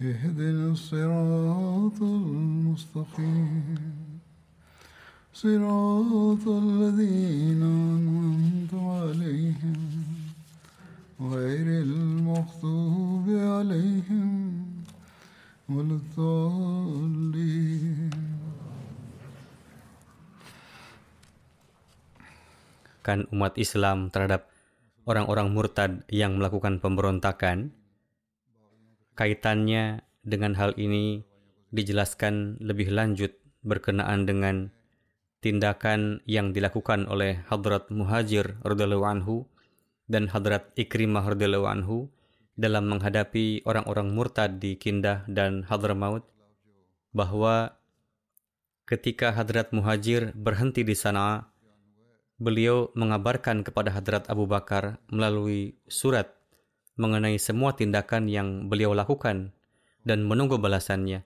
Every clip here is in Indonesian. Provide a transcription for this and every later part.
اهدنا الصراط المستقيم صراط الذين أنعمت عليهم غير المغضوب عليهم ولا الضالين kan umat Islam terhadap orang-orang murtad yang melakukan pemberontakan. Kaitannya dengan hal ini dijelaskan lebih lanjut berkenaan dengan tindakan yang dilakukan oleh Hadrat Muhajir radhiyallahu anhu dan Hadrat Ikrimah radhiyallahu anhu dalam menghadapi orang-orang murtad di Kindah dan Hadramaut bahwa ketika Hadrat Muhajir berhenti di sana beliau mengabarkan kepada Hadrat Abu Bakar melalui surat mengenai semua tindakan yang beliau lakukan dan menunggu balasannya.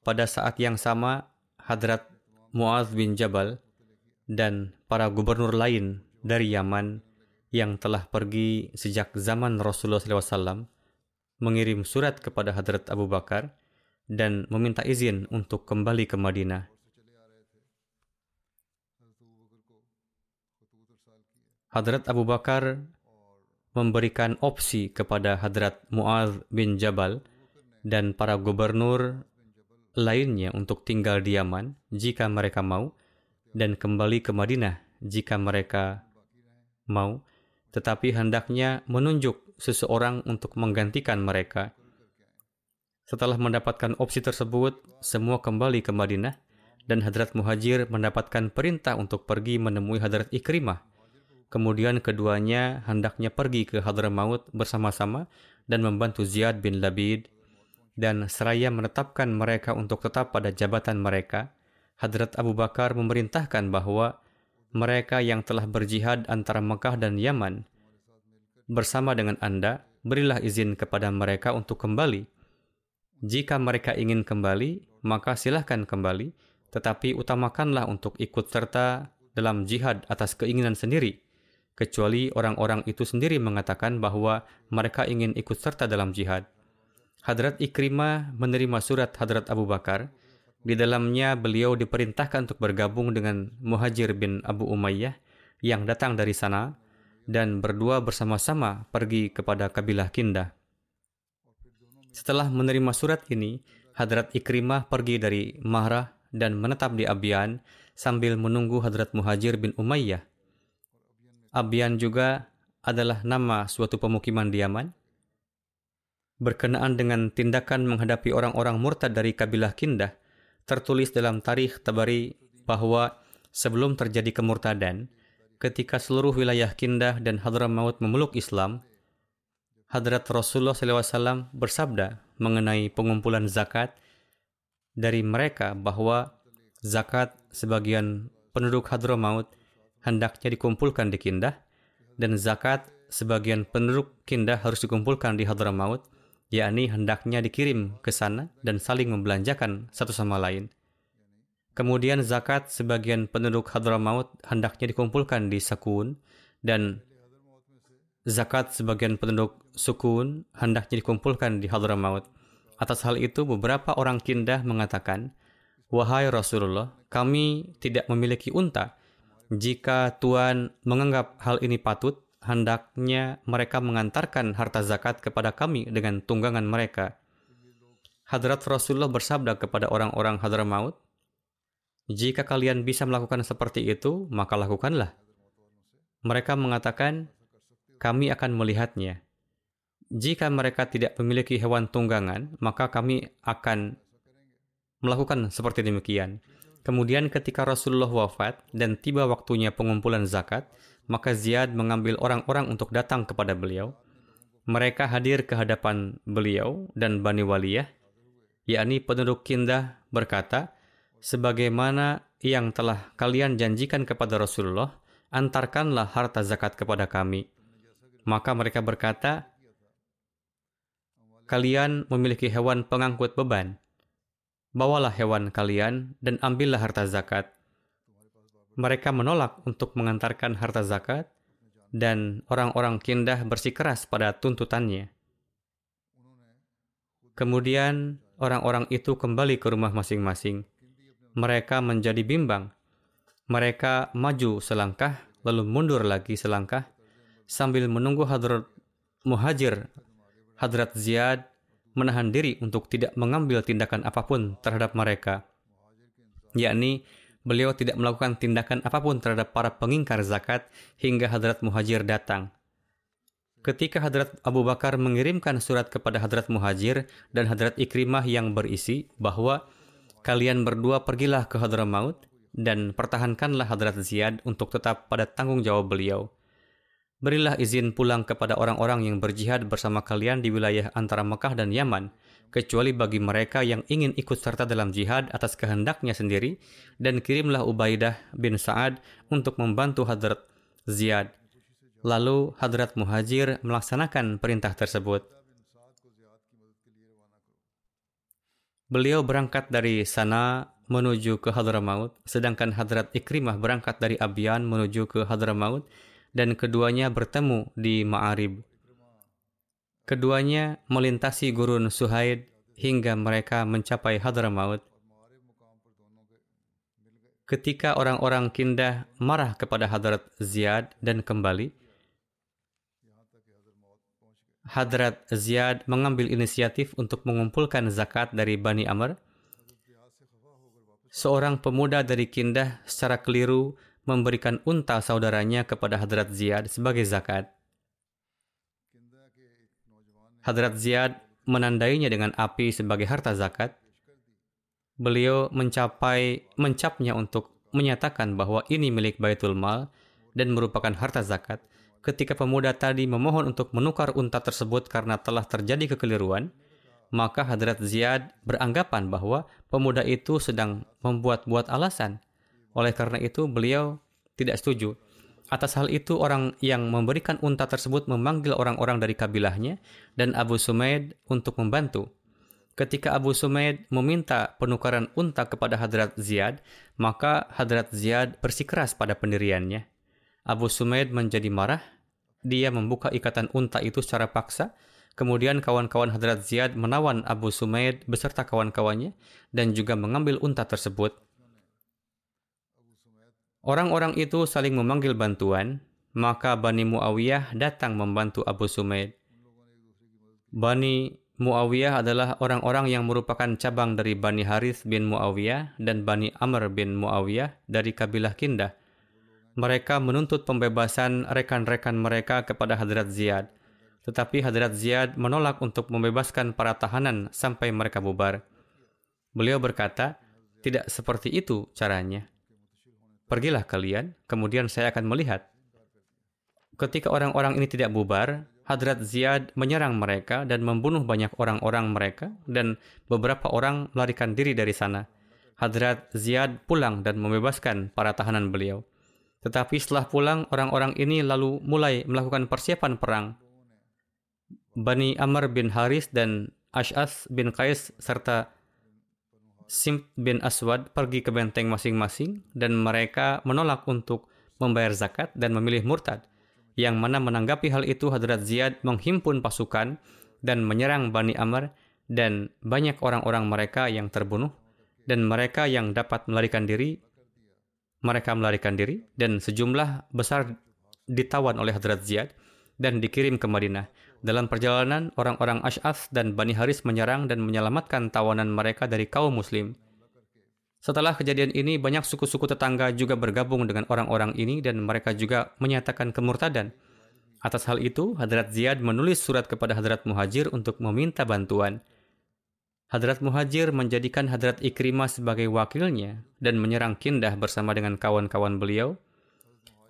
Pada saat yang sama, Hadrat Muaz bin Jabal dan para gubernur lain dari Yaman yang telah pergi sejak zaman Rasulullah SAW mengirim surat kepada Hadrat Abu Bakar dan meminta izin untuk kembali ke Madinah. Hadrat Abu Bakar memberikan opsi kepada Hadrat Muaz bin Jabal dan para gubernur lainnya untuk tinggal di Yaman jika mereka mau dan kembali ke Madinah jika mereka mau, tetapi hendaknya menunjuk seseorang untuk menggantikan mereka. Setelah mendapatkan opsi tersebut, semua kembali ke Madinah dan Hadrat Muhajir mendapatkan perintah untuk pergi menemui Hadrat Ikrimah Kemudian keduanya hendaknya pergi ke Hadramaut bersama-sama dan membantu Ziyad bin Labid dan seraya menetapkan mereka untuk tetap pada jabatan mereka. Hadrat Abu Bakar memerintahkan bahwa mereka yang telah berjihad antara Mekah dan Yaman bersama dengan Anda, berilah izin kepada mereka untuk kembali. Jika mereka ingin kembali, maka silahkan kembali, tetapi utamakanlah untuk ikut serta dalam jihad atas keinginan sendiri kecuali orang-orang itu sendiri mengatakan bahwa mereka ingin ikut serta dalam jihad. Hadrat Ikrimah menerima surat Hadrat Abu Bakar. Di dalamnya beliau diperintahkan untuk bergabung dengan Muhajir bin Abu Umayyah yang datang dari sana dan berdua bersama-sama pergi kepada kabilah Kindah. Setelah menerima surat ini, Hadrat Ikrimah pergi dari Mahrah dan menetap di Abian sambil menunggu Hadrat Muhajir bin Umayyah Abian juga adalah nama suatu pemukiman di Yaman. Berkenaan dengan tindakan menghadapi orang-orang murtad dari kabilah Kindah, tertulis dalam tarikh Tabari bahwa sebelum terjadi kemurtadan, ketika seluruh wilayah Kindah dan Hadramaut memeluk Islam, Hadrat Rasulullah SAW bersabda mengenai pengumpulan zakat dari mereka bahwa zakat sebagian penduduk Hadramaut hendaknya dikumpulkan di Kindah dan zakat sebagian penduduk Kindah harus dikumpulkan di Hadramaut, yakni hendaknya dikirim ke sana dan saling membelanjakan satu sama lain. Kemudian zakat sebagian penduduk Hadramaut hendaknya dikumpulkan di Sakun dan zakat sebagian penduduk Sukun hendaknya dikumpulkan di Hadramaut. Atas hal itu beberapa orang Kindah mengatakan, "Wahai Rasulullah, kami tidak memiliki unta jika Tuhan menganggap hal ini patut, hendaknya mereka mengantarkan harta zakat kepada kami dengan tunggangan mereka. Hadrat Rasulullah bersabda kepada orang-orang Hadramaut, jika kalian bisa melakukan seperti itu, maka lakukanlah. Mereka mengatakan, kami akan melihatnya. Jika mereka tidak memiliki hewan tunggangan, maka kami akan melakukan seperti demikian. Kemudian ketika Rasulullah wafat dan tiba waktunya pengumpulan zakat, maka Ziyad mengambil orang-orang untuk datang kepada beliau. Mereka hadir ke hadapan beliau dan Bani Waliyah, yakni penduduk Kindah berkata, sebagaimana yang telah kalian janjikan kepada Rasulullah, antarkanlah harta zakat kepada kami. Maka mereka berkata, kalian memiliki hewan pengangkut beban. Bawalah hewan kalian dan ambillah harta zakat. Mereka menolak untuk mengantarkan harta zakat dan orang-orang kindah bersikeras pada tuntutannya. Kemudian orang-orang itu kembali ke rumah masing-masing mereka menjadi bimbang. Mereka maju selangkah, lalu mundur lagi selangkah, sambil menunggu Hadrat Muhajir, Hadrat Ziyad, menahan diri untuk tidak mengambil tindakan apa pun terhadap mereka. Yakni, beliau tidak melakukan tindakan apa pun terhadap para pengingkar zakat hingga Hadrat Muhajir datang. Ketika Hadrat Abu Bakar mengirimkan surat kepada Hadrat Muhajir dan Hadrat Ikrimah yang berisi bahwa Kalian berdua pergilah ke Hadramaut dan pertahankanlah Hadrat Ziyad untuk tetap pada tanggung jawab beliau. Berilah izin pulang kepada orang-orang yang berjihad bersama kalian di wilayah antara Mekah dan Yaman, kecuali bagi mereka yang ingin ikut serta dalam jihad atas kehendaknya sendiri, dan kirimlah Ubaidah bin Sa'ad untuk membantu Hadrat Ziyad. Lalu Hadrat Muhajir melaksanakan perintah tersebut. Beliau berangkat dari sana menuju ke Hadramaut, sedangkan Hadrat Ikrimah berangkat dari Abyan menuju ke Hadramaut, dan keduanya bertemu di Ma'arib. Keduanya melintasi gurun Suhaid hingga mereka mencapai Hadramaut. Ketika orang-orang Kindah marah kepada Hadrat Ziyad dan kembali, Hadrat Ziyad mengambil inisiatif untuk mengumpulkan zakat dari Bani Amr. Seorang pemuda dari Kindah secara keliru memberikan unta saudaranya kepada Hadrat Ziyad sebagai zakat. Hadrat Ziyad menandainya dengan api sebagai harta zakat. Beliau mencapai mencapnya untuk menyatakan bahwa ini milik Baitul Mal dan merupakan harta zakat ketika pemuda tadi memohon untuk menukar unta tersebut karena telah terjadi kekeliruan, maka Hadrat Ziyad beranggapan bahwa pemuda itu sedang membuat-buat alasan. Oleh karena itu, beliau tidak setuju. Atas hal itu, orang yang memberikan unta tersebut memanggil orang-orang dari kabilahnya dan Abu Sumaid untuk membantu. Ketika Abu Sumaid meminta penukaran unta kepada Hadrat Ziyad, maka Hadrat Ziyad bersikeras pada pendiriannya. Abu Sumaid menjadi marah. Dia membuka ikatan unta itu secara paksa. Kemudian kawan-kawan Hadrat Ziyad menawan Abu Sumaid beserta kawan-kawannya dan juga mengambil unta tersebut. Orang-orang itu saling memanggil bantuan, maka Bani Muawiyah datang membantu Abu Sumaid. Bani Muawiyah adalah orang-orang yang merupakan cabang dari Bani Harith bin Muawiyah dan Bani Amr bin Muawiyah dari kabilah Kindah mereka menuntut pembebasan rekan-rekan mereka kepada Hadrat Ziyad. Tetapi Hadrat Ziyad menolak untuk membebaskan para tahanan sampai mereka bubar. Beliau berkata, tidak seperti itu caranya. Pergilah kalian, kemudian saya akan melihat. Ketika orang-orang ini tidak bubar, Hadrat Ziyad menyerang mereka dan membunuh banyak orang-orang mereka dan beberapa orang melarikan diri dari sana. Hadrat Ziyad pulang dan membebaskan para tahanan beliau. Tetapi setelah pulang, orang-orang ini lalu mulai melakukan persiapan perang. Bani Amr bin Haris dan Ash'as bin Qais serta Sim bin Aswad pergi ke benteng masing-masing dan mereka menolak untuk membayar zakat dan memilih murtad. Yang mana menanggapi hal itu Hadrat Ziyad menghimpun pasukan dan menyerang Bani Amr dan banyak orang-orang mereka yang terbunuh dan mereka yang dapat melarikan diri mereka melarikan diri dan sejumlah besar ditawan oleh Hadrat Ziyad dan dikirim ke Madinah. Dalam perjalanan, orang-orang Ash'af dan Bani Haris menyerang dan menyelamatkan tawanan mereka dari kaum muslim. Setelah kejadian ini, banyak suku-suku tetangga juga bergabung dengan orang-orang ini dan mereka juga menyatakan kemurtadan. Atas hal itu, Hadrat Ziyad menulis surat kepada Hadrat Muhajir untuk meminta bantuan. Hadrat Muhajir menjadikan Hadrat Ikrimah sebagai wakilnya dan menyerang Kindah bersama dengan kawan-kawan beliau.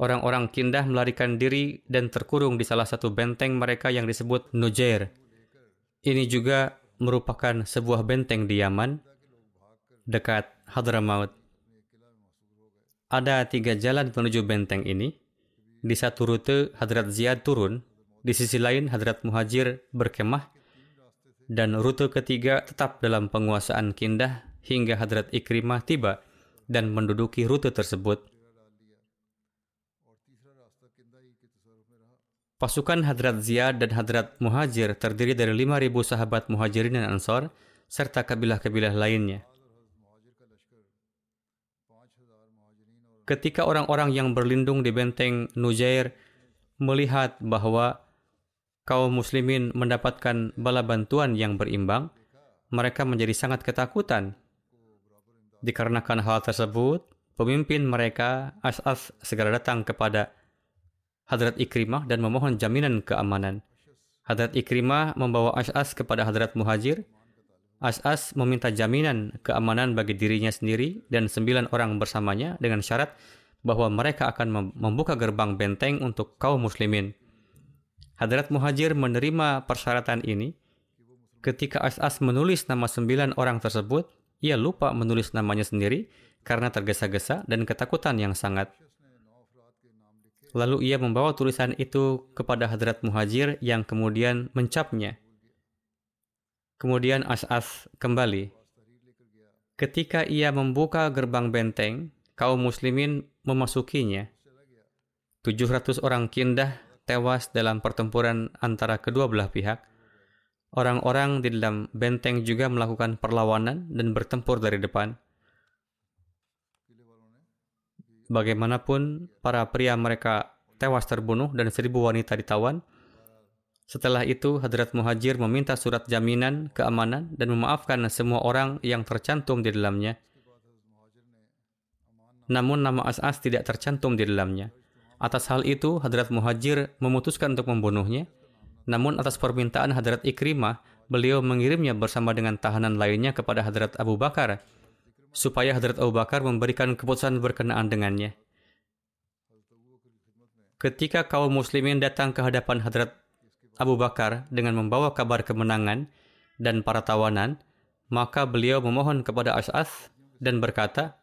Orang-orang Kindah melarikan diri dan terkurung di salah satu benteng mereka yang disebut Nujair. Ini juga merupakan sebuah benteng di Yaman, dekat Hadramaut. Ada tiga jalan menuju benteng ini. Di satu rute Hadrat Ziyad turun, di sisi lain Hadrat Muhajir berkemah, dan rute ketiga tetap dalam penguasaan Kindah hingga Hadrat Ikrimah tiba dan menduduki rute tersebut. Pasukan Hadrat Ziyad dan Hadrat Muhajir terdiri dari 5.000 sahabat Muhajirin dan Ansor, serta kabilah-kabilah lainnya. Ketika orang-orang yang berlindung di benteng Nujair melihat bahwa kaum muslimin mendapatkan bala bantuan yang berimbang, mereka menjadi sangat ketakutan. Dikarenakan hal tersebut, pemimpin mereka As'af segera datang kepada Hadrat Ikrimah dan memohon jaminan keamanan. Hadrat Ikrimah membawa As'as kepada Hadrat Muhajir As-As meminta jaminan keamanan bagi dirinya sendiri dan sembilan orang bersamanya dengan syarat bahwa mereka akan membuka gerbang benteng untuk kaum muslimin. Hadrat Muhajir menerima persyaratan ini. Ketika As-As menulis nama sembilan orang tersebut, ia lupa menulis namanya sendiri karena tergesa-gesa dan ketakutan yang sangat. Lalu ia membawa tulisan itu kepada Hadrat Muhajir yang kemudian mencapnya. Kemudian As'af kembali. Ketika ia membuka gerbang benteng, kaum muslimin memasukinya. 700 orang kindah tewas dalam pertempuran antara kedua belah pihak. Orang-orang di dalam benteng juga melakukan perlawanan dan bertempur dari depan. Bagaimanapun, para pria mereka tewas terbunuh dan seribu wanita ditawan. Setelah itu, Hadrat Muhajir meminta surat jaminan keamanan dan memaafkan semua orang yang tercantum di dalamnya. Namun nama As'as tidak tercantum di dalamnya. Atas hal itu, Hadrat Muhajir memutuskan untuk membunuhnya. Namun atas permintaan Hadrat Ikrimah, beliau mengirimnya bersama dengan tahanan lainnya kepada Hadrat Abu Bakar, supaya Hadrat Abu Bakar memberikan keputusan berkenaan dengannya. Ketika kaum muslimin datang ke hadapan Hadrat Abu Bakar dengan membawa kabar kemenangan dan para tawanan, maka beliau memohon kepada As'as dan berkata,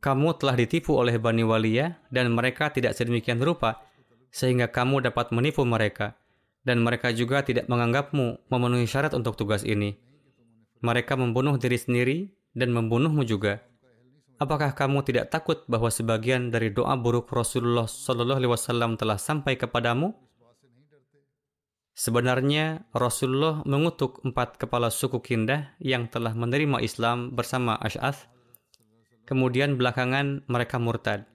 Kamu telah ditipu oleh Bani Waliyah dan mereka tidak sedemikian rupa, sehingga kamu dapat menipu mereka. Dan mereka juga tidak menganggapmu memenuhi syarat untuk tugas ini. Mereka membunuh diri sendiri dan membunuhmu juga. Apakah kamu tidak takut bahwa sebagian dari doa buruk Rasulullah SAW telah sampai kepadamu? Sebenarnya Rasulullah mengutuk empat kepala suku Kindah yang telah menerima Islam bersama Ash'ath. Kemudian belakangan mereka murtad.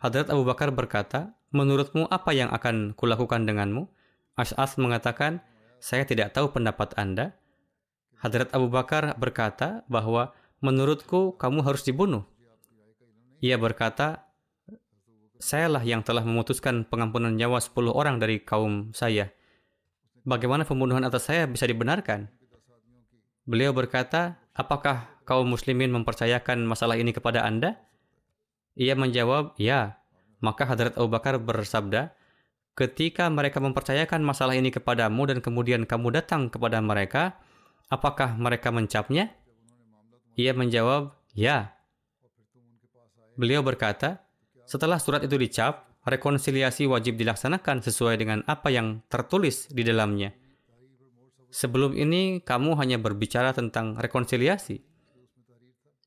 Hadrat Abu Bakar berkata, Menurutmu apa yang akan kulakukan denganmu? Ash'ath mengatakan, saya tidak tahu pendapat Anda. Hadrat Abu Bakar berkata bahwa menurutku kamu harus dibunuh. Ia berkata, sayalah yang telah memutuskan pengampunan nyawa 10 orang dari kaum saya. Bagaimana pembunuhan atas saya bisa dibenarkan? Beliau berkata, apakah kaum muslimin mempercayakan masalah ini kepada Anda? Ia menjawab, ya. Maka Hadrat Abu Bakar bersabda, ketika mereka mempercayakan masalah ini kepadamu dan kemudian kamu datang kepada mereka, apakah mereka mencapnya? Ia menjawab, ya. Beliau berkata, setelah surat itu dicap, rekonsiliasi wajib dilaksanakan sesuai dengan apa yang tertulis di dalamnya. Sebelum ini, kamu hanya berbicara tentang rekonsiliasi.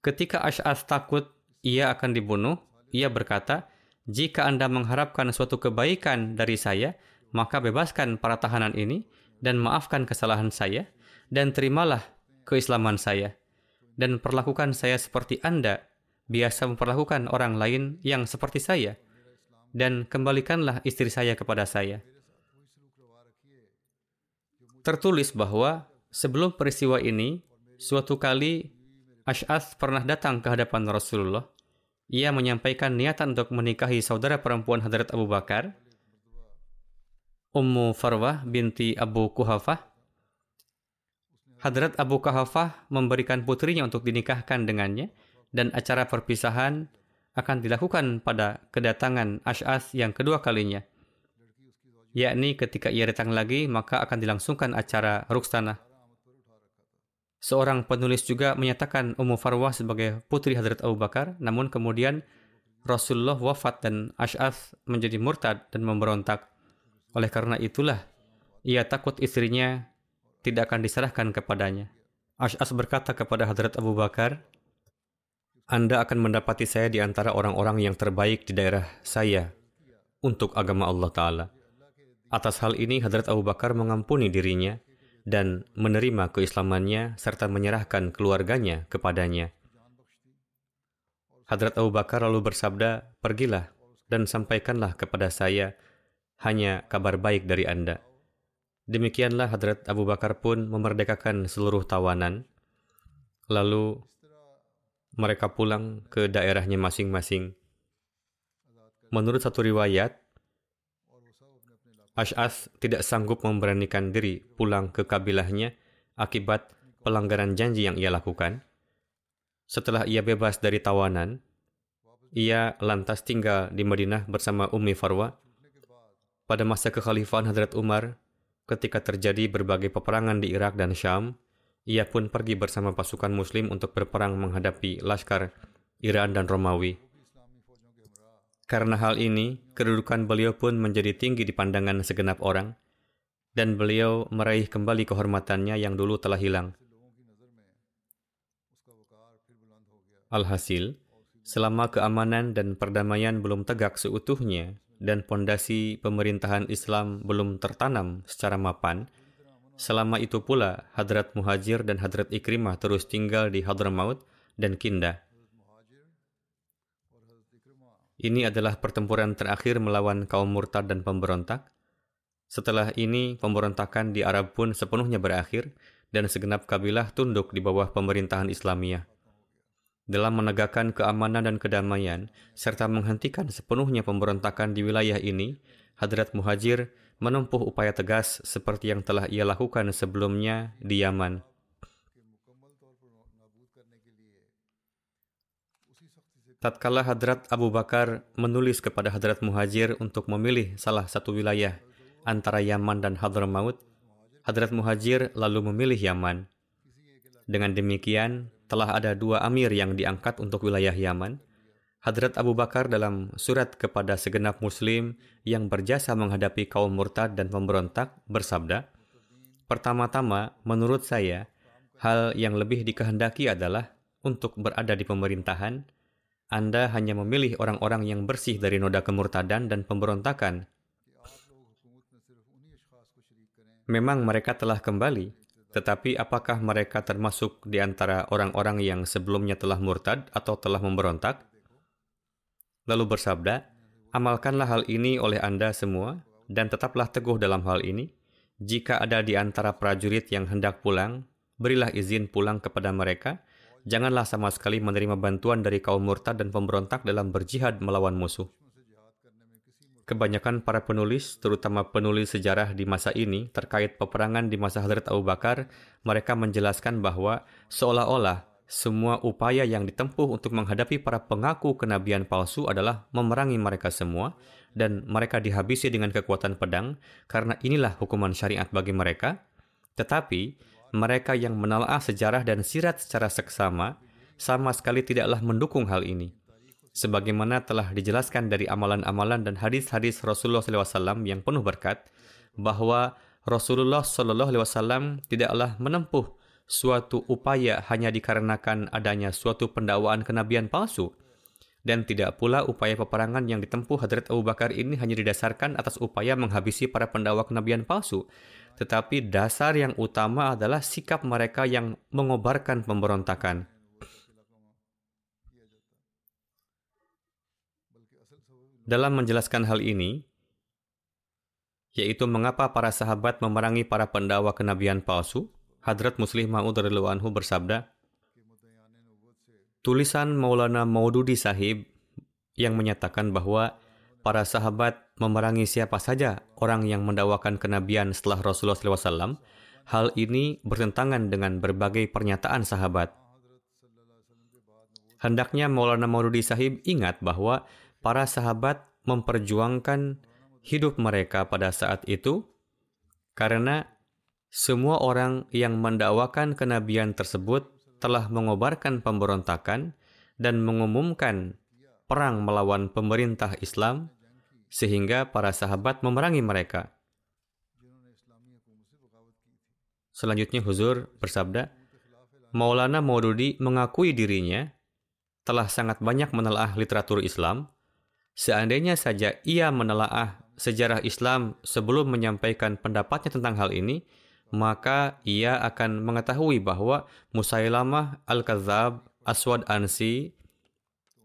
Ketika Ash'as takut ia akan dibunuh, ia berkata, jika Anda mengharapkan suatu kebaikan dari saya, maka bebaskan para tahanan ini dan maafkan kesalahan saya, dan terimalah keislaman saya dan perlakukan saya seperti Anda biasa memperlakukan orang lain yang seperti saya dan kembalikanlah istri saya kepada saya. Tertulis bahwa sebelum peristiwa ini, suatu kali Ash'ath pernah datang ke hadapan Rasulullah. Ia menyampaikan niatan untuk menikahi saudara perempuan Hadrat Abu Bakar, Ummu Farwah binti Abu Kuhafah. Hadrat Abu Kuhafah memberikan putrinya untuk dinikahkan dengannya, dan acara perpisahan akan dilakukan pada kedatangan Ash'ath yang kedua kalinya yakni ketika ia datang lagi maka akan dilangsungkan acara Ruksana. Seorang penulis juga menyatakan Ummu Farwah sebagai putri Hadrat Abu Bakar, namun kemudian Rasulullah wafat dan Ash'ath menjadi murtad dan memberontak. Oleh karena itulah, ia takut istrinya tidak akan diserahkan kepadanya. Ash'ath berkata kepada Hadrat Abu Bakar, Anda akan mendapati saya di antara orang-orang yang terbaik di daerah saya untuk agama Allah Ta'ala. Atas hal ini, Hadrat Abu Bakar mengampuni dirinya dan menerima keislamannya serta menyerahkan keluarganya kepadanya. Hadrat Abu Bakar lalu bersabda, Pergilah dan sampaikanlah kepada saya hanya kabar baik dari Anda. Demikianlah Hadrat Abu Bakar pun memerdekakan seluruh tawanan. Lalu mereka pulang ke daerahnya masing-masing. Menurut satu riwayat, Ash'ath tidak sanggup memberanikan diri pulang ke kabilahnya akibat pelanggaran janji yang ia lakukan. Setelah ia bebas dari tawanan, ia lantas tinggal di Madinah bersama Ummi Farwa. Pada masa kekhalifahan Hadrat Umar, ketika terjadi berbagai peperangan di Irak dan Syam, ia pun pergi bersama pasukan muslim untuk berperang menghadapi laskar Iran dan Romawi. Karena hal ini, kedudukan beliau pun menjadi tinggi di pandangan segenap orang, dan beliau meraih kembali kehormatannya yang dulu telah hilang. Alhasil, selama keamanan dan perdamaian belum tegak seutuhnya dan pondasi pemerintahan Islam belum tertanam secara mapan, selama itu pula Hadrat Muhajir dan Hadrat Ikrimah terus tinggal di Hadramaut dan Kindah. Ini adalah pertempuran terakhir melawan kaum murtad dan pemberontak. Setelah ini, pemberontakan di Arab pun sepenuhnya berakhir dan segenap kabilah tunduk di bawah pemerintahan Islamiyah. Dalam menegakkan keamanan dan kedamaian, serta menghentikan sepenuhnya pemberontakan di wilayah ini, Hadrat Muhajir menempuh upaya tegas seperti yang telah ia lakukan sebelumnya di Yaman. Tatkala Hadrat Abu Bakar menulis kepada Hadrat Muhajir untuk memilih salah satu wilayah antara Yaman dan Hadramaut, Hadrat Muhajir lalu memilih Yaman. Dengan demikian, telah ada dua amir yang diangkat untuk wilayah Yaman. Hadrat Abu Bakar dalam surat kepada segenap muslim yang berjasa menghadapi kaum murtad dan pemberontak bersabda, Pertama-tama, menurut saya, hal yang lebih dikehendaki adalah untuk berada di pemerintahan, anda hanya memilih orang-orang yang bersih dari noda kemurtadan dan pemberontakan. Memang mereka telah kembali, tetapi apakah mereka termasuk di antara orang-orang yang sebelumnya telah murtad atau telah memberontak? Lalu bersabda, amalkanlah hal ini oleh Anda semua, dan tetaplah teguh dalam hal ini. Jika ada di antara prajurit yang hendak pulang, berilah izin pulang kepada mereka, janganlah sama sekali menerima bantuan dari kaum murtad dan pemberontak dalam berjihad melawan musuh. Kebanyakan para penulis, terutama penulis sejarah di masa ini terkait peperangan di masa Hadrat Abu Bakar, mereka menjelaskan bahwa seolah-olah semua upaya yang ditempuh untuk menghadapi para pengaku kenabian palsu adalah memerangi mereka semua dan mereka dihabisi dengan kekuatan pedang karena inilah hukuman syariat bagi mereka. Tetapi mereka yang menelaah sejarah dan sirat secara seksama sama sekali tidaklah mendukung hal ini. Sebagaimana telah dijelaskan dari amalan-amalan dan hadis-hadis Rasulullah SAW yang penuh berkat, bahwa Rasulullah SAW tidaklah menempuh suatu upaya hanya dikarenakan adanya suatu pendakwaan kenabian palsu, dan tidak pula upaya peperangan yang ditempuh Hadrat Abu Bakar ini hanya didasarkan atas upaya menghabisi para pendakwa kenabian palsu, tetapi dasar yang utama adalah sikap mereka yang mengobarkan pemberontakan. Dalam menjelaskan hal ini, yaitu mengapa para sahabat memerangi para pendakwa kenabian palsu, Hadrat Muslim Ma'ud anhu bersabda, tulisan Maulana Maududi Sahib yang menyatakan bahwa para sahabat memerangi siapa saja orang yang mendakwakan kenabian setelah Rasulullah SAW, hal ini bertentangan dengan berbagai pernyataan sahabat. Hendaknya Maulana Maududi Sahib ingat bahwa para sahabat memperjuangkan hidup mereka pada saat itu karena semua orang yang mendakwakan kenabian tersebut telah mengobarkan pemberontakan dan mengumumkan perang melawan pemerintah Islam sehingga para sahabat memerangi mereka. Selanjutnya Huzur bersabda, Maulana Maududi mengakui dirinya telah sangat banyak menelaah literatur Islam Seandainya saja ia menelaah sejarah Islam sebelum menyampaikan pendapatnya tentang hal ini, maka ia akan mengetahui bahwa Musailamah Al-Kadzab, Aswad Ansi,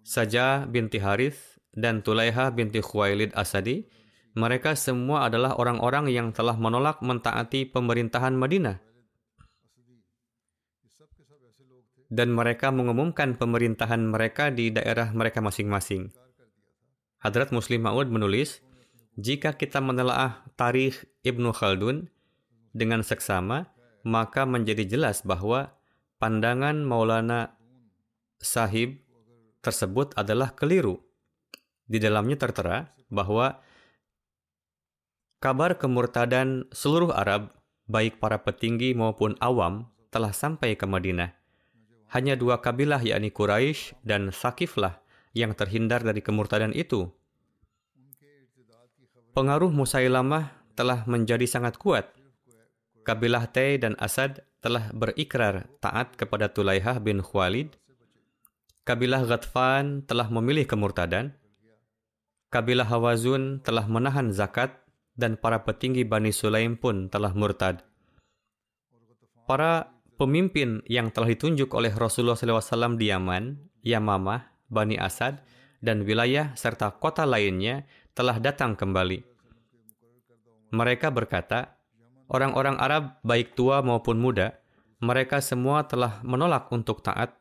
Saja binti Harith, dan Tulaiha binti Khuwailid Asadi, mereka semua adalah orang-orang yang telah menolak mentaati pemerintahan Madinah. Dan mereka mengumumkan pemerintahan mereka di daerah mereka masing-masing. Hadrat Muslim Ma'ud menulis, jika kita menelaah tarikh Ibnu Khaldun dengan seksama, maka menjadi jelas bahwa pandangan Maulana Sahib tersebut adalah keliru. Di dalamnya tertera bahwa kabar kemurtadan seluruh Arab, baik para petinggi maupun awam, telah sampai ke Madinah. Hanya dua kabilah yakni Quraisy dan Sakiflah yang terhindar dari kemurtadan itu. Pengaruh Musailamah telah menjadi sangat kuat. Kabilah Tay dan Asad telah berikrar taat kepada Tulaihah bin Khualid. Kabilah Ghatfan telah memilih kemurtadan. Kabilah Hawazun telah menahan zakat dan para petinggi Bani Sulaim pun telah murtad. Para pemimpin yang telah ditunjuk oleh Rasulullah SAW di Yaman, Yamamah, Bani Asad, dan wilayah serta kota lainnya telah datang kembali. Mereka berkata, orang-orang Arab baik tua maupun muda, mereka semua telah menolak untuk taat.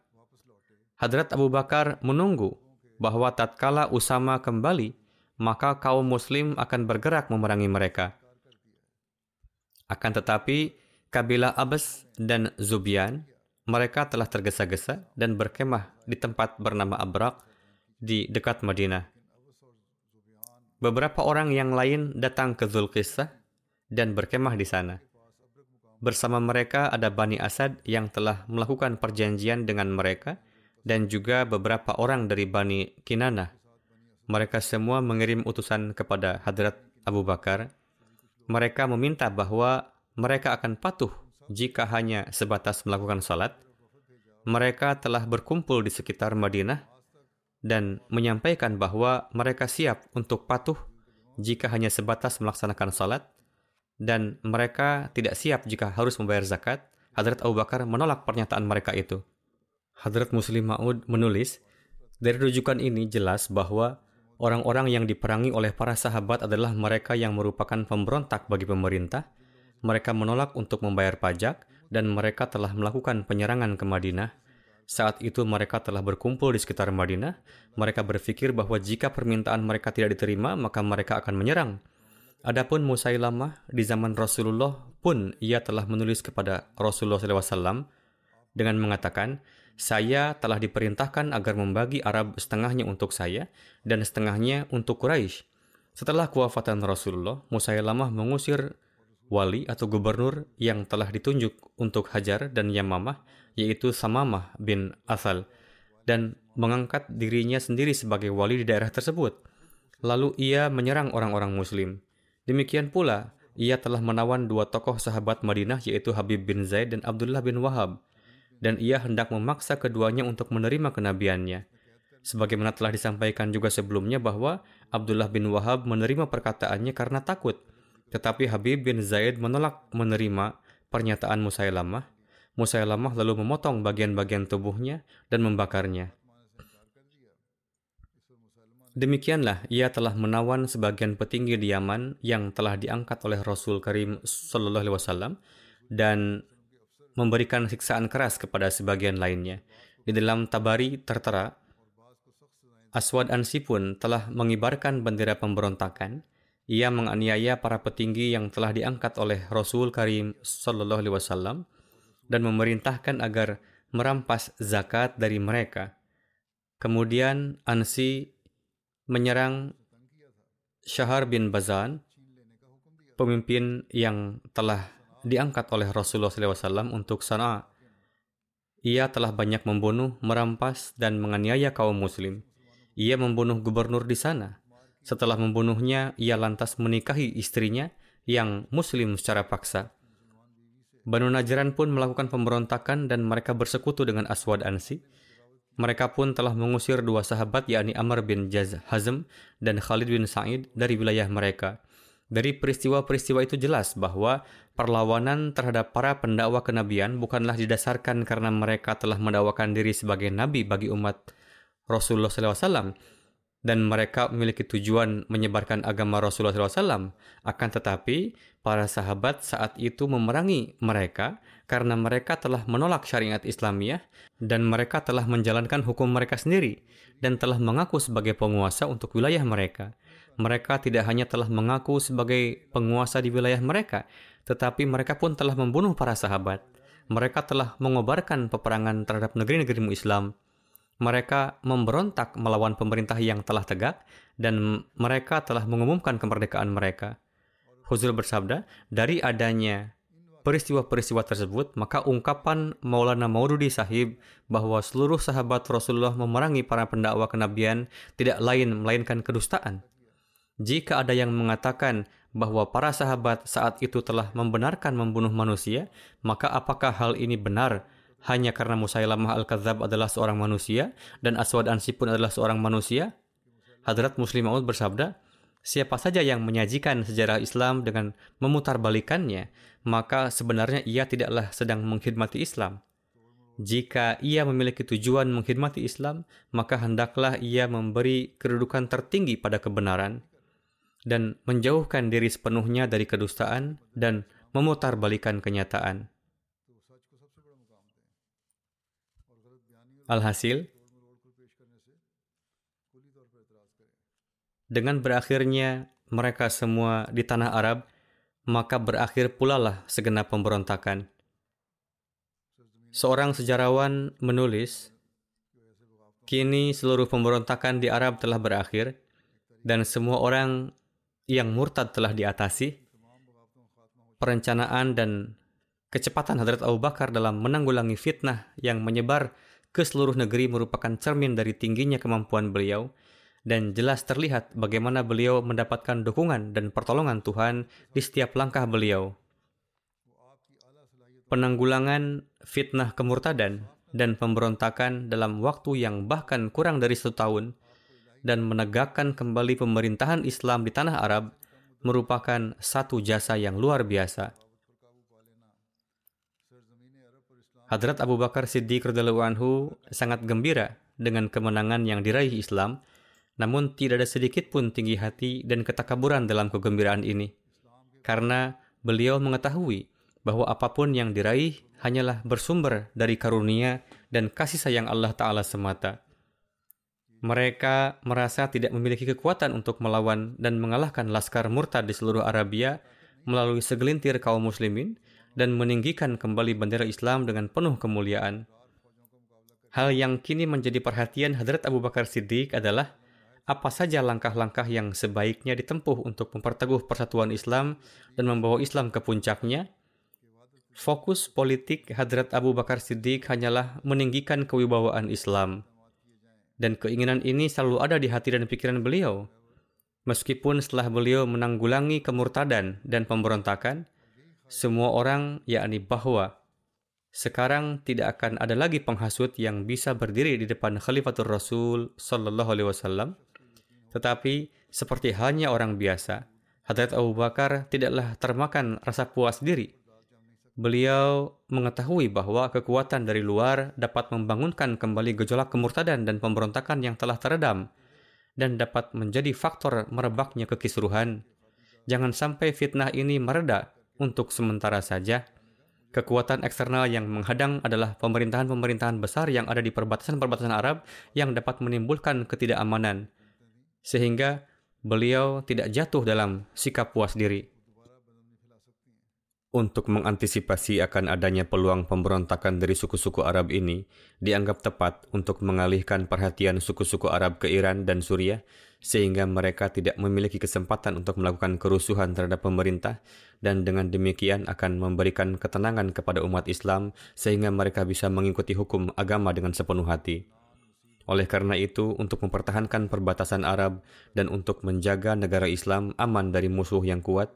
Hadrat Abu Bakar menunggu bahwa tatkala Usama kembali, maka kaum muslim akan bergerak memerangi mereka. Akan tetapi, kabilah Abbas dan Zubian mereka telah tergesa-gesa dan berkemah di tempat bernama Abrak di dekat Madinah. Beberapa orang yang lain datang ke Zulkisah dan berkemah di sana. Bersama mereka ada Bani Asad yang telah melakukan perjanjian dengan mereka dan juga beberapa orang dari Bani Kinana. Mereka semua mengirim utusan kepada Hadrat Abu Bakar. Mereka meminta bahwa mereka akan patuh jika hanya sebatas melakukan salat, mereka telah berkumpul di sekitar Madinah dan menyampaikan bahwa mereka siap untuk patuh jika hanya sebatas melaksanakan salat dan mereka tidak siap jika harus membayar zakat, Hadrat Abu Bakar menolak pernyataan mereka itu. Hadrat Muslim Ma'ud menulis, dari rujukan ini jelas bahwa orang-orang yang diperangi oleh para sahabat adalah mereka yang merupakan pemberontak bagi pemerintah mereka menolak untuk membayar pajak dan mereka telah melakukan penyerangan ke Madinah. Saat itu mereka telah berkumpul di sekitar Madinah. Mereka berpikir bahwa jika permintaan mereka tidak diterima, maka mereka akan menyerang. Adapun Musailamah di zaman Rasulullah pun ia telah menulis kepada Rasulullah SAW dengan mengatakan, saya telah diperintahkan agar membagi Arab setengahnya untuk saya dan setengahnya untuk Quraisy. Setelah kewafatan Rasulullah, Musailamah mengusir wali atau gubernur yang telah ditunjuk untuk Hajar dan Yamamah, yaitu Samamah bin Asal, dan mengangkat dirinya sendiri sebagai wali di daerah tersebut. Lalu ia menyerang orang-orang muslim. Demikian pula, ia telah menawan dua tokoh sahabat Madinah yaitu Habib bin Zaid dan Abdullah bin Wahab. Dan ia hendak memaksa keduanya untuk menerima kenabiannya. Sebagaimana telah disampaikan juga sebelumnya bahwa Abdullah bin Wahab menerima perkataannya karena takut – Tetapi Habib bin Zaid menolak menerima pernyataan Musailamah. Musailamah lalu memotong bagian-bagian tubuhnya dan membakarnya. Demikianlah ia telah menawan sebagian petinggi di Yaman yang telah diangkat oleh Rasul Karim Sallallahu Alaihi Wasallam dan memberikan siksaan keras kepada sebagian lainnya. Di dalam Tabari tertera, Aswad Ansi pun telah mengibarkan bendera pemberontakan. Ia menganiaya para petinggi yang telah diangkat oleh Rasul Karim Sallallahu Alaihi Wasallam dan memerintahkan agar merampas zakat dari mereka. Kemudian Ansi menyerang Syahar bin Bazan, pemimpin yang telah diangkat oleh Rasulullah SAW untuk Sana'a. Ia telah banyak membunuh, merampas, dan menganiaya kaum muslim. Ia membunuh gubernur di sana. Setelah membunuhnya, ia lantas menikahi istrinya yang muslim secara paksa. Banu Najran pun melakukan pemberontakan dan mereka bersekutu dengan Aswad Ansi. Mereka pun telah mengusir dua sahabat yakni Amr bin Jaz Hazm dan Khalid bin Sa'id dari wilayah mereka. Dari peristiwa-peristiwa itu jelas bahwa perlawanan terhadap para pendakwa kenabian bukanlah didasarkan karena mereka telah mendakwakan diri sebagai nabi bagi umat Rasulullah SAW dan mereka memiliki tujuan menyebarkan agama Rasulullah SAW. Akan tetapi, para sahabat saat itu memerangi mereka karena mereka telah menolak syariat Islamiyah dan mereka telah menjalankan hukum mereka sendiri dan telah mengaku sebagai penguasa untuk wilayah mereka. Mereka tidak hanya telah mengaku sebagai penguasa di wilayah mereka, tetapi mereka pun telah membunuh para sahabat. Mereka telah mengobarkan peperangan terhadap negeri-negeri Islam. Mereka memberontak melawan pemerintah yang telah tegak dan mereka telah mengumumkan kemerdekaan mereka. Huzul bersabda, dari adanya peristiwa-peristiwa tersebut, maka ungkapan Maulana Maududi sahib bahwa seluruh sahabat Rasulullah memerangi para pendakwa kenabian tidak lain melainkan kedustaan. Jika ada yang mengatakan bahwa para sahabat saat itu telah membenarkan membunuh manusia, maka apakah hal ini benar hanya karena Musailamah Al-Kadzab adalah seorang manusia dan Aswad Ansi pun adalah seorang manusia? Hadrat Muslim Maud bersabda, Siapa saja yang menyajikan sejarah Islam dengan memutarbalikannya, maka sebenarnya ia tidaklah sedang mengkhidmati Islam. Jika ia memiliki tujuan mengkhidmati Islam, maka hendaklah ia memberi kedudukan tertinggi pada kebenaran dan menjauhkan diri sepenuhnya dari kedustaan dan memutarbalikan kenyataan. Alhasil, Dengan berakhirnya mereka semua di tanah Arab, maka berakhir pula lah segenap pemberontakan. Seorang sejarawan menulis, Kini seluruh pemberontakan di Arab telah berakhir, dan semua orang yang murtad telah diatasi. Perencanaan dan kecepatan Hadrat Abu Bakar dalam menanggulangi fitnah yang menyebar ke seluruh negeri merupakan cermin dari tingginya kemampuan beliau dan jelas terlihat bagaimana beliau mendapatkan dukungan dan pertolongan Tuhan di setiap langkah beliau. Penanggulangan fitnah kemurtadan dan pemberontakan dalam waktu yang bahkan kurang dari satu tahun dan menegakkan kembali pemerintahan Islam di tanah Arab merupakan satu jasa yang luar biasa. Hadrat Abu Bakar Siddiq radhiyallahu anhu sangat gembira dengan kemenangan yang diraih Islam namun tidak ada sedikit pun tinggi hati dan ketakaburan dalam kegembiraan ini. Karena beliau mengetahui bahwa apa pun yang diraih hanyalah bersumber dari karunia dan kasih sayang Allah Ta'ala semata. Mereka merasa tidak memiliki kekuatan untuk melawan dan mengalahkan laskar murtad di seluruh Arabia melalui segelintir kaum muslimin dan meninggikan kembali bendera Islam dengan penuh kemuliaan. Hal yang kini menjadi perhatian Hadrat Abu Bakar Siddiq adalah apa saja langkah-langkah yang sebaiknya ditempuh untuk memperteguh persatuan Islam dan membawa Islam ke puncaknya? Fokus politik Hadrat Abu Bakar Siddiq hanyalah meninggikan kewibawaan Islam. Dan keinginan ini selalu ada di hati dan pikiran beliau. Meskipun setelah beliau menanggulangi kemurtadan dan pemberontakan, semua orang yakni bahwa sekarang tidak akan ada lagi penghasut yang bisa berdiri di depan Khalifatul Rasul Sallallahu Alaihi Wasallam tetapi seperti halnya orang biasa, Hadrat Abu Bakar tidaklah termakan rasa puas diri. Beliau mengetahui bahwa kekuatan dari luar dapat membangunkan kembali gejolak kemurtadan dan pemberontakan yang telah teredam dan dapat menjadi faktor merebaknya kekisruhan. Jangan sampai fitnah ini mereda untuk sementara saja. Kekuatan eksternal yang menghadang adalah pemerintahan-pemerintahan besar yang ada di perbatasan-perbatasan Arab yang dapat menimbulkan ketidakamanan. Sehingga beliau tidak jatuh dalam sikap puas diri. Untuk mengantisipasi akan adanya peluang pemberontakan dari suku-suku Arab ini, dianggap tepat untuk mengalihkan perhatian suku-suku Arab ke Iran dan Suriah, sehingga mereka tidak memiliki kesempatan untuk melakukan kerusuhan terhadap pemerintah, dan dengan demikian akan memberikan ketenangan kepada umat Islam, sehingga mereka bisa mengikuti hukum agama dengan sepenuh hati. Oleh karena itu, untuk mempertahankan perbatasan Arab dan untuk menjaga negara Islam aman dari musuh yang kuat,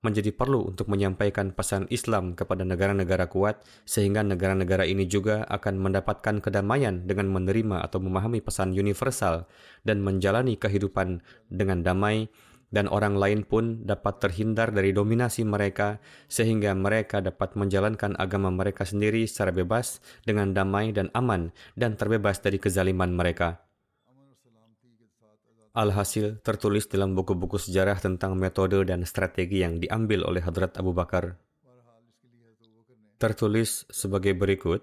menjadi perlu untuk menyampaikan pesan Islam kepada negara-negara kuat, sehingga negara-negara ini juga akan mendapatkan kedamaian dengan menerima atau memahami pesan universal dan menjalani kehidupan dengan damai, dan orang lain pun dapat terhindar dari dominasi mereka, sehingga mereka dapat menjalankan agama mereka sendiri secara bebas, dengan damai dan aman, dan terbebas dari kezaliman mereka. Alhasil, tertulis dalam buku-buku sejarah tentang metode dan strategi yang diambil oleh Hadrat Abu Bakar. Tertulis sebagai berikut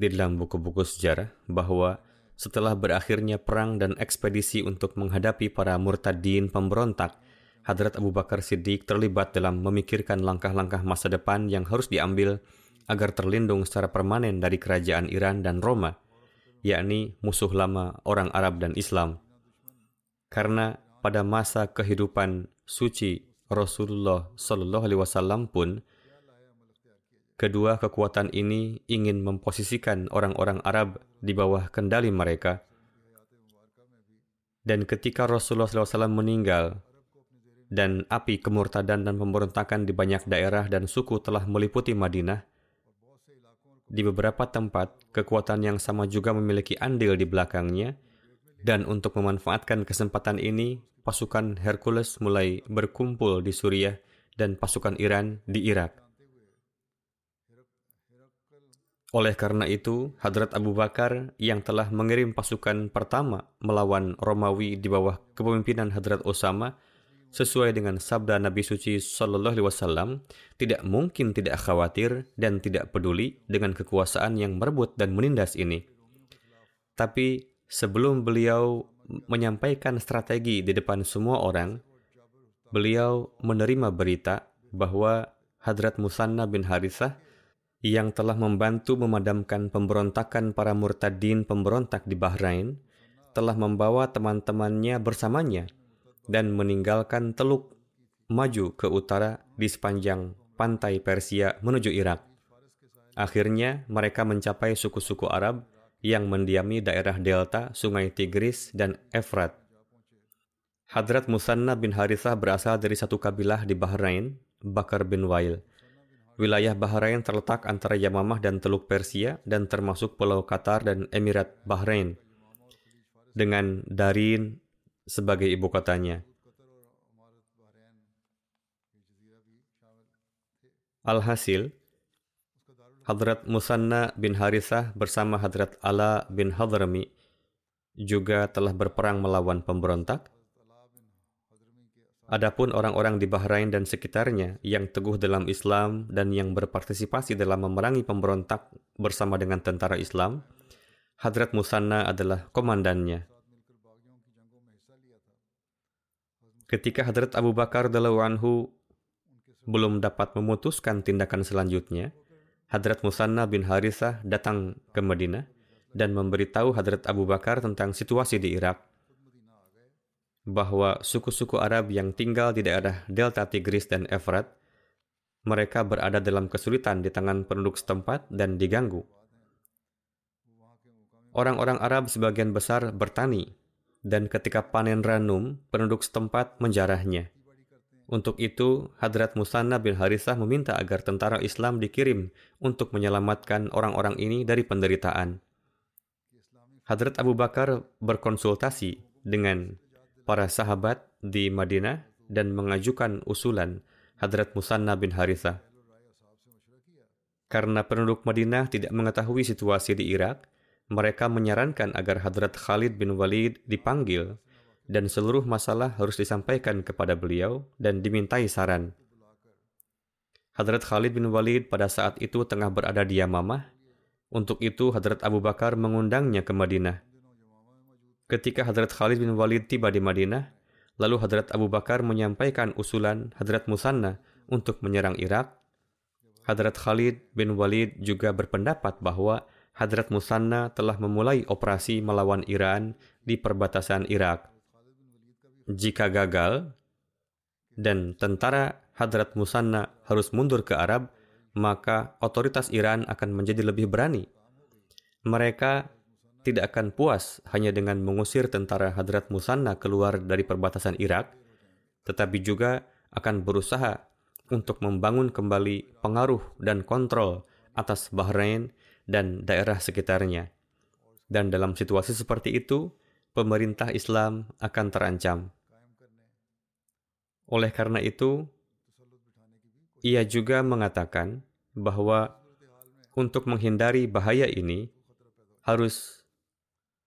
di dalam buku-buku sejarah bahwa setelah berakhirnya perang dan ekspedisi untuk menghadapi para murtadin pemberontak, Hadrat Abu Bakar Siddiq terlibat dalam memikirkan langkah-langkah masa depan yang harus diambil agar terlindung secara permanen dari kerajaan Iran dan Roma yakni musuh lama orang Arab dan Islam. Karena pada masa kehidupan suci Rasulullah Shallallahu Alaihi Wasallam pun kedua kekuatan ini ingin memposisikan orang-orang Arab di bawah kendali mereka. Dan ketika Rasulullah SAW meninggal dan api kemurtadan dan pemberontakan di banyak daerah dan suku telah meliputi Madinah, di beberapa tempat, kekuatan yang sama juga memiliki andil di belakangnya, dan untuk memanfaatkan kesempatan ini, pasukan Hercules mulai berkumpul di Suriah dan pasukan Iran di Irak. Oleh karena itu, Hadrat Abu Bakar yang telah mengirim pasukan pertama melawan Romawi di bawah kepemimpinan Hadrat Osama sesuai dengan sabda Nabi suci Shallallahu Alaihi Wasallam, tidak mungkin tidak khawatir dan tidak peduli dengan kekuasaan yang merebut dan menindas ini. Tapi sebelum beliau menyampaikan strategi di depan semua orang, beliau menerima berita bahwa Hadrat Musanna bin Harithah yang telah membantu memadamkan pemberontakan para murtadin pemberontak di Bahrain telah membawa teman-temannya bersamanya dan meninggalkan teluk maju ke utara di sepanjang pantai Persia menuju Irak. Akhirnya mereka mencapai suku-suku Arab yang mendiami daerah delta Sungai Tigris dan Efrat. Hadrat Musanna bin Harithah berasal dari satu kabilah di Bahrain, Bakar bin Wail. Wilayah Bahrain terletak antara Yamamah dan Teluk Persia dan termasuk Pulau Qatar dan Emirat Bahrain. Dengan Darin sebagai ibu kotanya. Alhasil, Hadrat Musanna bin Harithah bersama Hadrat Ala bin Hadrami juga telah berperang melawan pemberontak. Adapun orang-orang di Bahrain dan sekitarnya yang teguh dalam Islam dan yang berpartisipasi dalam memerangi pemberontak bersama dengan tentara Islam, Hadrat Musanna adalah komandannya. Ketika Hadrat Abu Bakar anhu belum dapat memutuskan tindakan selanjutnya, Hadrat Musanna bin Harithah datang ke Madinah dan memberitahu Hadrat Abu Bakar tentang situasi di Irak bahwa suku-suku Arab yang tinggal di daerah Delta Tigris dan Efrat mereka berada dalam kesulitan di tangan penduduk setempat dan diganggu. Orang-orang Arab sebagian besar bertani dan ketika panen ranum, penduduk setempat menjarahnya. Untuk itu, Hadrat Musanna bin Harithah meminta agar tentara Islam dikirim untuk menyelamatkan orang-orang ini dari penderitaan. Hadrat Abu Bakar berkonsultasi dengan para sahabat di Madinah dan mengajukan usulan Hadrat Musanna bin Harithah. Karena penduduk Madinah tidak mengetahui situasi di Irak, mereka menyarankan agar Hadrat Khalid bin Walid dipanggil dan seluruh masalah harus disampaikan kepada beliau dan dimintai saran. Hadrat Khalid bin Walid pada saat itu tengah berada di Yamamah. Untuk itu Hadrat Abu Bakar mengundangnya ke Madinah. Ketika Hadrat Khalid bin Walid tiba di Madinah, lalu Hadrat Abu Bakar menyampaikan usulan Hadrat Musanna untuk menyerang Irak Hadrat Khalid bin Walid juga berpendapat bahwa Hadrat Musanna telah memulai operasi melawan Iran di perbatasan Irak. Jika gagal dan tentara Hadrat Musanna harus mundur ke Arab, maka otoritas Iran akan menjadi lebih berani. Mereka tidak akan puas hanya dengan mengusir tentara Hadrat Musanna keluar dari perbatasan Irak, tetapi juga akan berusaha untuk membangun kembali pengaruh dan kontrol atas Bahrain dan daerah sekitarnya. Dan dalam situasi seperti itu, pemerintah Islam akan terancam. Oleh karena itu, ia juga mengatakan bahwa untuk menghindari bahaya ini harus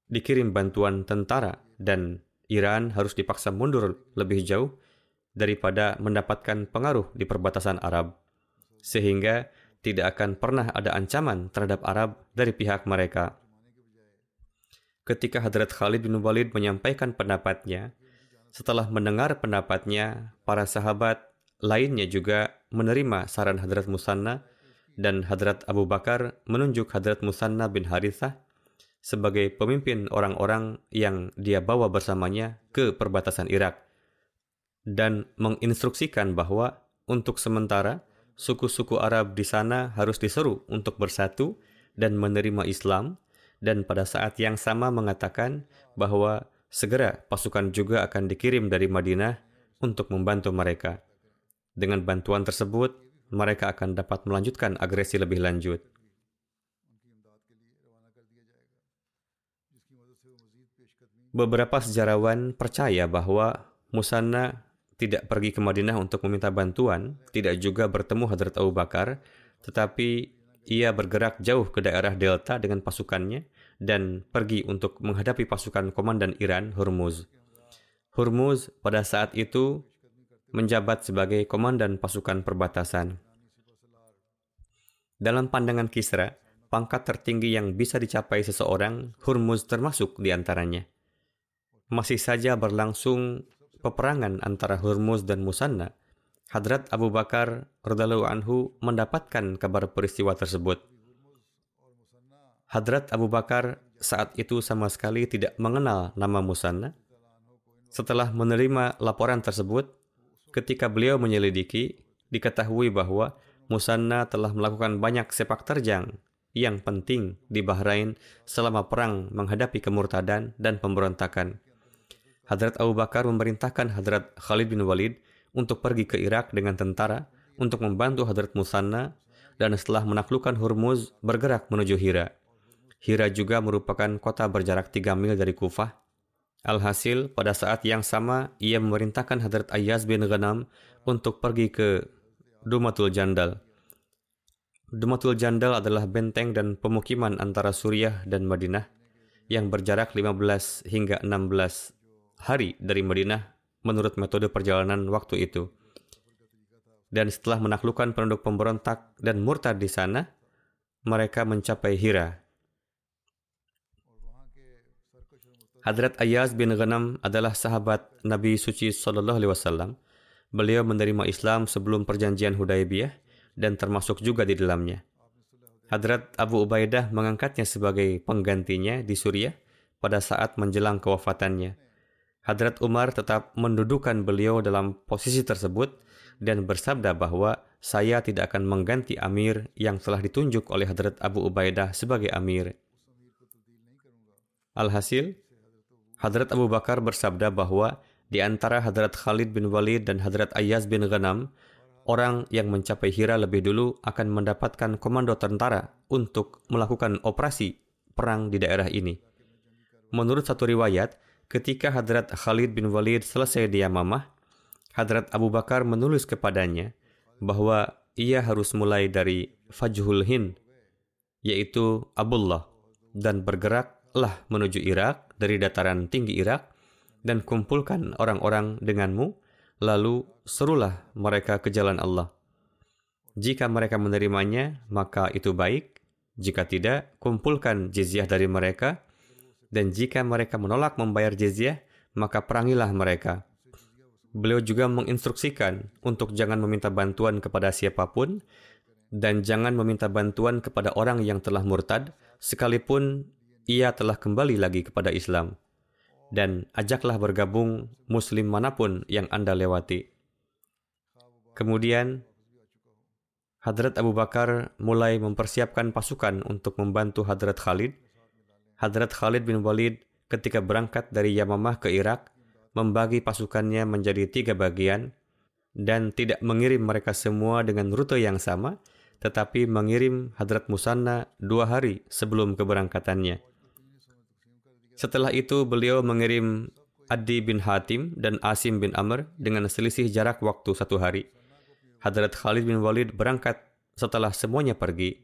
dikirim bantuan tentara dan Iran harus dipaksa mundur lebih jauh daripada mendapatkan pengaruh di perbatasan Arab, sehingga tidak akan pernah ada ancaman terhadap Arab dari pihak mereka. Ketika Hadrat Khalid bin Walid menyampaikan pendapatnya, setelah mendengar pendapatnya, para sahabat lainnya juga menerima saran Hadrat Musanna dan Hadrat Abu Bakar menunjuk Hadrat Musanna bin Harithah sebagai pemimpin orang-orang yang dia bawa bersamanya ke perbatasan Irak dan menginstruksikan bahwa untuk sementara suku-suku Arab di sana harus diseru untuk bersatu dan menerima Islam dan pada saat yang sama mengatakan bahwa segera pasukan juga akan dikirim dari Madinah untuk membantu mereka. Dengan bantuan tersebut, mereka akan dapat melanjutkan agresi lebih lanjut. Beberapa sejarawan percaya bahwa Musanna tidak pergi ke Madinah untuk meminta bantuan, tidak juga bertemu Hadrat Abu Bakar, tetapi ia bergerak jauh ke daerah Delta dengan pasukannya dan pergi untuk menghadapi pasukan komandan Iran, Hormuz. Hormuz pada saat itu menjabat sebagai komandan pasukan perbatasan. Dalam pandangan Kisra, pangkat tertinggi yang bisa dicapai seseorang, Hormuz termasuk di antaranya. Masih saja berlangsung peperangan antara Hormuz dan Musanna, Hadrat Abu Bakar radhiallahu anhu mendapatkan kabar peristiwa tersebut. Hadrat Abu Bakar saat itu sama sekali tidak mengenal nama Musanna. Setelah menerima laporan tersebut, ketika beliau menyelidiki, diketahui bahwa Musanna telah melakukan banyak sepak terjang yang penting di Bahrain selama perang menghadapi kemurtadan dan pemberontakan. Hadrat Abu Bakar memerintahkan Hadrat Khalid bin Walid untuk pergi ke Irak dengan tentara untuk membantu Hadrat Musanna dan setelah menaklukkan Hormuz bergerak menuju Hira. Hira juga merupakan kota berjarak 3 mil dari Kufah. Alhasil, pada saat yang sama, ia memerintahkan Hadrat Ayyaz bin Ghanam untuk pergi ke Dumatul Jandal. Dumatul Jandal adalah benteng dan pemukiman antara Suriah dan Madinah yang berjarak 15 hingga 16 hari dari Madinah menurut metode perjalanan waktu itu. Dan setelah menaklukkan penduduk pemberontak dan murtad di sana, mereka mencapai Hira. Hadrat Ayaz bin Ghanam adalah sahabat Nabi suci Sallallahu Alaihi Wasallam. Beliau menerima Islam sebelum perjanjian Hudaybiyah dan termasuk juga di dalamnya. Hadrat Abu Ubaidah mengangkatnya sebagai penggantinya di Suriah pada saat menjelang kewafatannya. Hadrat Umar tetap mendudukan beliau dalam posisi tersebut dan bersabda bahwa saya tidak akan mengganti amir yang telah ditunjuk oleh Hadrat Abu Ubaidah sebagai amir. Alhasil, Hadrat Abu Bakar bersabda bahwa di antara Hadrat Khalid bin Walid dan Hadrat Ayaz bin Ghanam, orang yang mencapai Hira lebih dulu akan mendapatkan komando tentara untuk melakukan operasi perang di daerah ini. Menurut satu riwayat, ketika Hadrat Khalid bin Walid selesai di Yamamah, Hadrat Abu Bakar menulis kepadanya bahwa ia harus mulai dari Fajhul Hind, yaitu Abullah, dan bergeraklah menuju Irak dari dataran tinggi Irak, dan kumpulkan orang-orang denganmu, lalu serulah mereka ke jalan Allah. Jika mereka menerimanya, maka itu baik. Jika tidak, kumpulkan jizyah dari mereka, dan jika mereka menolak membayar jizyah, maka perangilah mereka. Beliau juga menginstruksikan untuk jangan meminta bantuan kepada siapa pun, dan jangan meminta bantuan kepada orang yang telah murtad, sekalipun ia telah kembali lagi kepada Islam. Dan ajaklah bergabung muslim mana pun yang Anda lewati. Kemudian, Hadrat Abu Bakar mulai mempersiapkan pasukan untuk membantu Hadrat Khalid. Hadrat Khalid bin Walid ketika berangkat dari Yamamah ke Irak, membagi pasukannya menjadi tiga bagian, dan tidak mengirim mereka semua dengan rute yang sama, tetapi mengirim Hadrat Musanna dua hari sebelum keberangkatannya. Setelah itu beliau mengirim Adi bin Hatim dan Asim bin Amr dengan selisih jarak waktu satu hari. Hadrat Khalid bin Walid berangkat setelah semuanya pergi.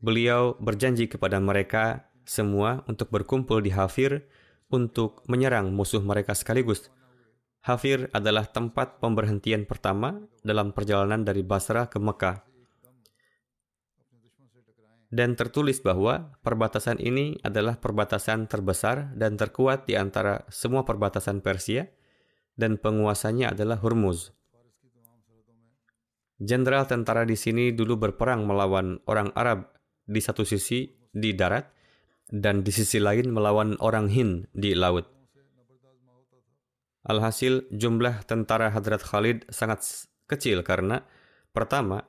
Beliau berjanji kepada mereka semua untuk berkumpul di Hafir untuk menyerang musuh mereka sekaligus. Hafir adalah tempat pemberhentian pertama dalam perjalanan dari Basra ke Mekah dan tertulis bahwa perbatasan ini adalah perbatasan terbesar dan terkuat di antara semua perbatasan Persia dan penguasanya adalah Hormuz. Jenderal tentara di sini dulu berperang melawan orang Arab di satu sisi di darat dan di sisi lain melawan orang Hind di laut. Alhasil jumlah tentara Hadrat Khalid sangat kecil karena pertama,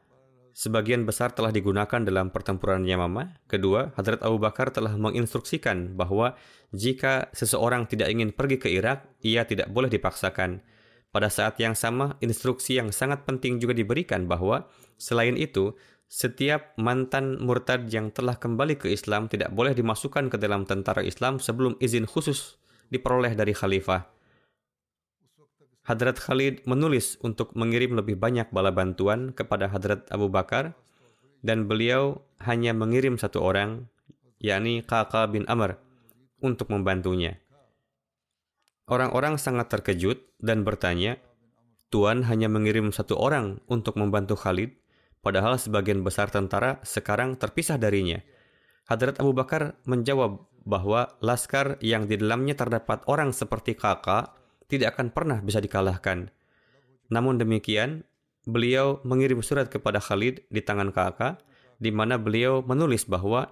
sebagian besar telah digunakan dalam pertempuran Yamama. Kedua, Hadrat Abu Bakar telah menginstruksikan bahwa jika seseorang tidak ingin pergi ke Irak, ia tidak boleh dipaksakan. Pada saat yang sama, instruksi yang sangat penting juga diberikan bahwa selain itu, setiap mantan murtad yang telah kembali ke Islam tidak boleh dimasukkan ke dalam tentara Islam sebelum izin khusus diperoleh dari khalifah. Hadrat Khalid menulis untuk mengirim lebih banyak bala bantuan kepada Hadrat Abu Bakar dan beliau hanya mengirim satu orang, yakni Kakak bin Amr, untuk membantunya. Orang-orang sangat terkejut dan bertanya, Tuan hanya mengirim satu orang untuk membantu Khalid, padahal sebagian besar tentara sekarang terpisah darinya. Hadrat Abu Bakar menjawab bahwa laskar yang di dalamnya terdapat orang seperti kakak tidak akan pernah bisa dikalahkan. Namun demikian, beliau mengirim surat kepada Khalid di tangan kakak, di mana beliau menulis bahwa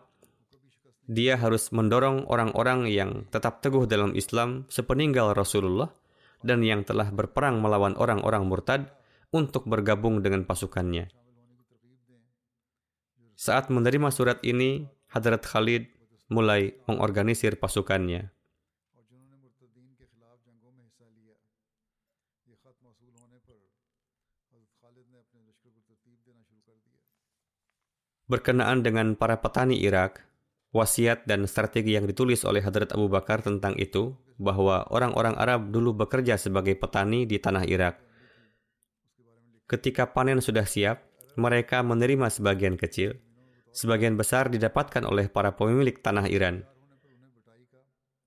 dia harus mendorong orang-orang yang tetap teguh dalam Islam sepeninggal Rasulullah dan yang telah berperang melawan orang-orang murtad untuk bergabung dengan pasukannya. Saat menerima surat ini, Hadrat Khalid mulai mengorganisir pasukannya. Berkenaan dengan para petani Irak, wasiat dan strategi yang ditulis oleh Hadrat Abu Bakar tentang itu bahwa orang-orang Arab dulu bekerja sebagai petani di tanah Irak. Ketika panen sudah siap, mereka menerima sebagian kecil. Sebagian besar didapatkan oleh para pemilik tanah Iran.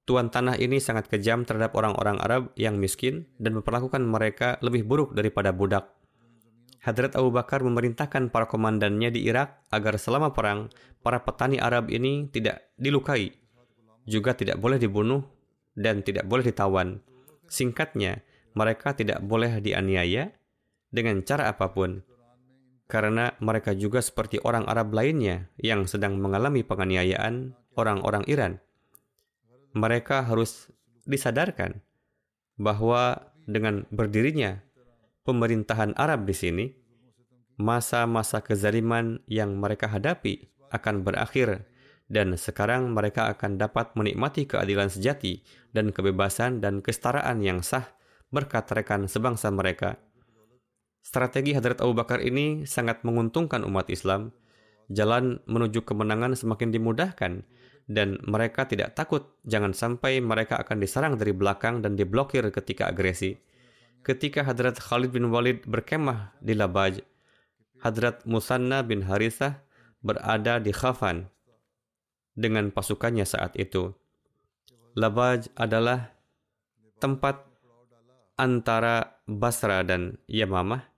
Tuan tanah ini sangat kejam terhadap orang-orang Arab yang miskin dan memperlakukan mereka lebih buruk daripada budak. Hadrat Abu Bakar memerintahkan para komandannya di Irak agar selama perang, para petani Arab ini tidak dilukai, juga tidak boleh dibunuh dan tidak boleh ditawan. Singkatnya, mereka tidak boleh dianiaya dengan cara apa pun, karena mereka juga seperti orang Arab lainnya yang sedang mengalami penganiayaan orang-orang Iran. Mereka harus disadarkan bahwa dengan berdirinya pemerintahan Arab di sini, masa-masa kezaliman yang mereka hadapi akan berakhir dan sekarang mereka akan dapat menikmati keadilan sejati dan kebebasan dan kesetaraan yang sah berkat rekan sebangsa mereka. Strategi Hadrat Abu Bakar ini sangat menguntungkan umat Islam. Jalan menuju kemenangan semakin dimudahkan dan mereka tidak takut jangan sampai mereka akan diserang dari belakang dan diblokir ketika agresi. Ketika Hadrat Khalid bin Walid berkemah di Labaj, Hadrat Musanna bin Harithah berada di Khafan dengan pasukannya saat itu. Labaj adalah tempat antara Basra dan Yamamah.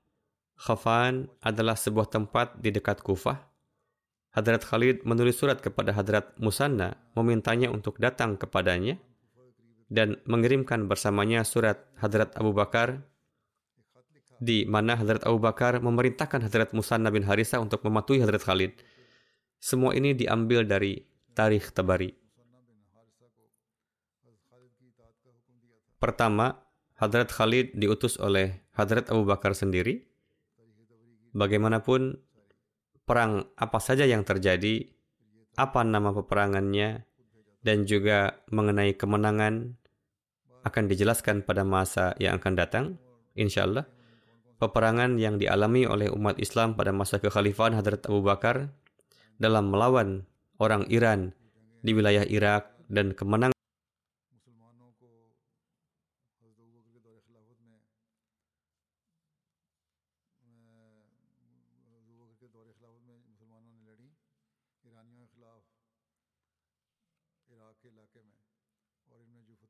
Khafan adalah sebuah tempat di dekat Kufah. Hadrat Khalid menulis surat kepada Hadrat Musanna memintanya untuk datang kepadanya dan mengirimkan bersamanya surat Hadrat Abu Bakar di mana Hadrat Abu Bakar memerintahkan Hadrat Musanna bin Harisa untuk mematuhi Hadrat Khalid. Semua ini diambil dari tarikh Tabari. Pertama, Hadrat Khalid diutus oleh Hadrat Abu Bakar sendiri. Bagaimanapun, perang apa saja yang terjadi, apa nama peperangannya, dan juga mengenai kemenangan akan dijelaskan pada masa yang akan datang, insya Allah. Peperangan yang dialami oleh umat Islam pada masa kekhalifahan Hadrat Abu Bakar dalam melawan orang Iran di wilayah Irak dan kemenangan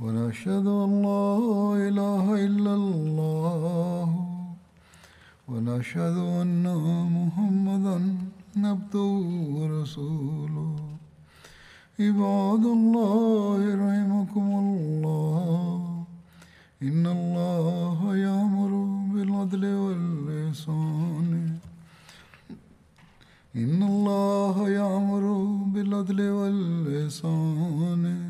ونشهد أن لا إله إلا الله. ونشهد أن محمدا عبده ورسوله. عباد الله رحمكم الله. إن الله يأمر بالعدل والإحسان. إن الله يأمر بالعدل والإحسان.